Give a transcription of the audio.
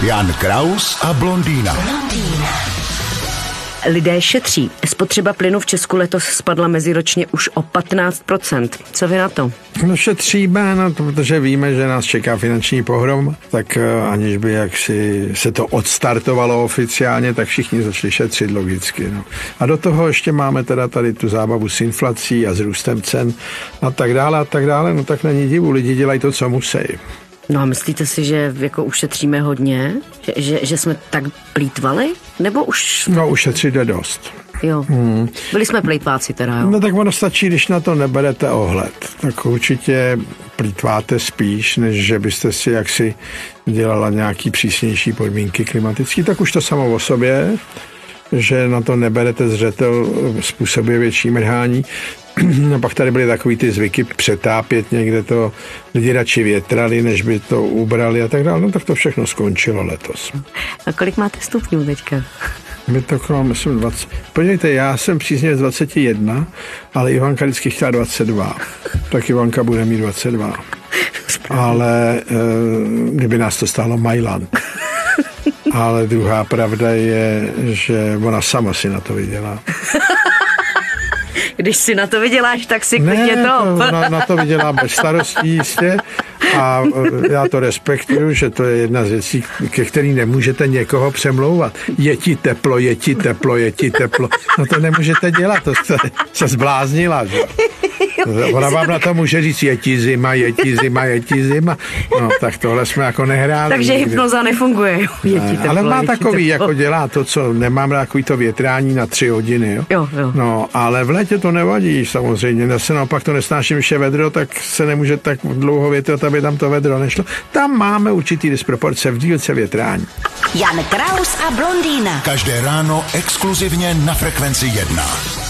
Jan Kraus a blondýna. Lidé šetří. Spotřeba plynu v Česku letos spadla meziročně už o 15%. Co vy na to? No šetříme, no, protože víme, že nás čeká finanční pohrom, tak eh, aniž by jaksi se to odstartovalo oficiálně, tak všichni začali šetřit logicky. No. A do toho ještě máme teda tady tu zábavu s inflací a s růstem cen a tak dále a tak dále, no tak není divu, lidi dělají to, co musí. No a myslíte si, že jako ušetříme hodně? Že, že, že jsme tak plítvali? Nebo už... No ušetřit je dost. Jo. Hmm. Byli jsme plítváci teda, jo. No tak ono stačí, když na to neberete ohled. Tak určitě plítváte spíš, než že byste si jaksi dělala nějaký přísnější podmínky klimatické, tak už to samo o sobě že na to neberete zřetel, způsobuje větší mrhání. A pak tady byly takový ty zvyky přetápět někde to, lidi radši větrali, než by to ubrali a tak dále. No tak to všechno skončilo letos. A kolik máte stupňů teďka? My to kolem, myslím, 20. Podívejte, já jsem přísně z 21, ale Ivanka vždycky chtěla 22. Tak Ivanka bude mít 22. Ale e, kdyby nás to stálo Majland. Ale druhá pravda je, že ona sama si na to vydělá. Když si na to vyděláš, tak si klidně to. Na, na to vydělá bez starostí jistě a e, já to respektuju, že to je jedna z věcí, ke který nemůžete někoho přemlouvat. Je ti teplo, je ti teplo, je ti teplo. No to nemůžete dělat, to jste se zbláznila. Že? Ona vám na to může říct, je ti zima, je ti zima, je ti zima. No, tak tohle jsme jako nehráli. Takže nikdy. hypnoza nefunguje. Je ti teplo, Ale má je takový, jako dělá to, co nemám takový to větrání na tři hodiny. Jo? Jo, jo. No, ale v létě to nevadí samozřejmě. Já se naopak to nesnáším, že vedro, tak se nemůže tak dlouho větrat, aby tam to vedro nešlo. Tam máme určitý disproporce v dílce větrání. Jan Kraus a blondýna. Každé ráno exkluzivně na Frekvenci 1.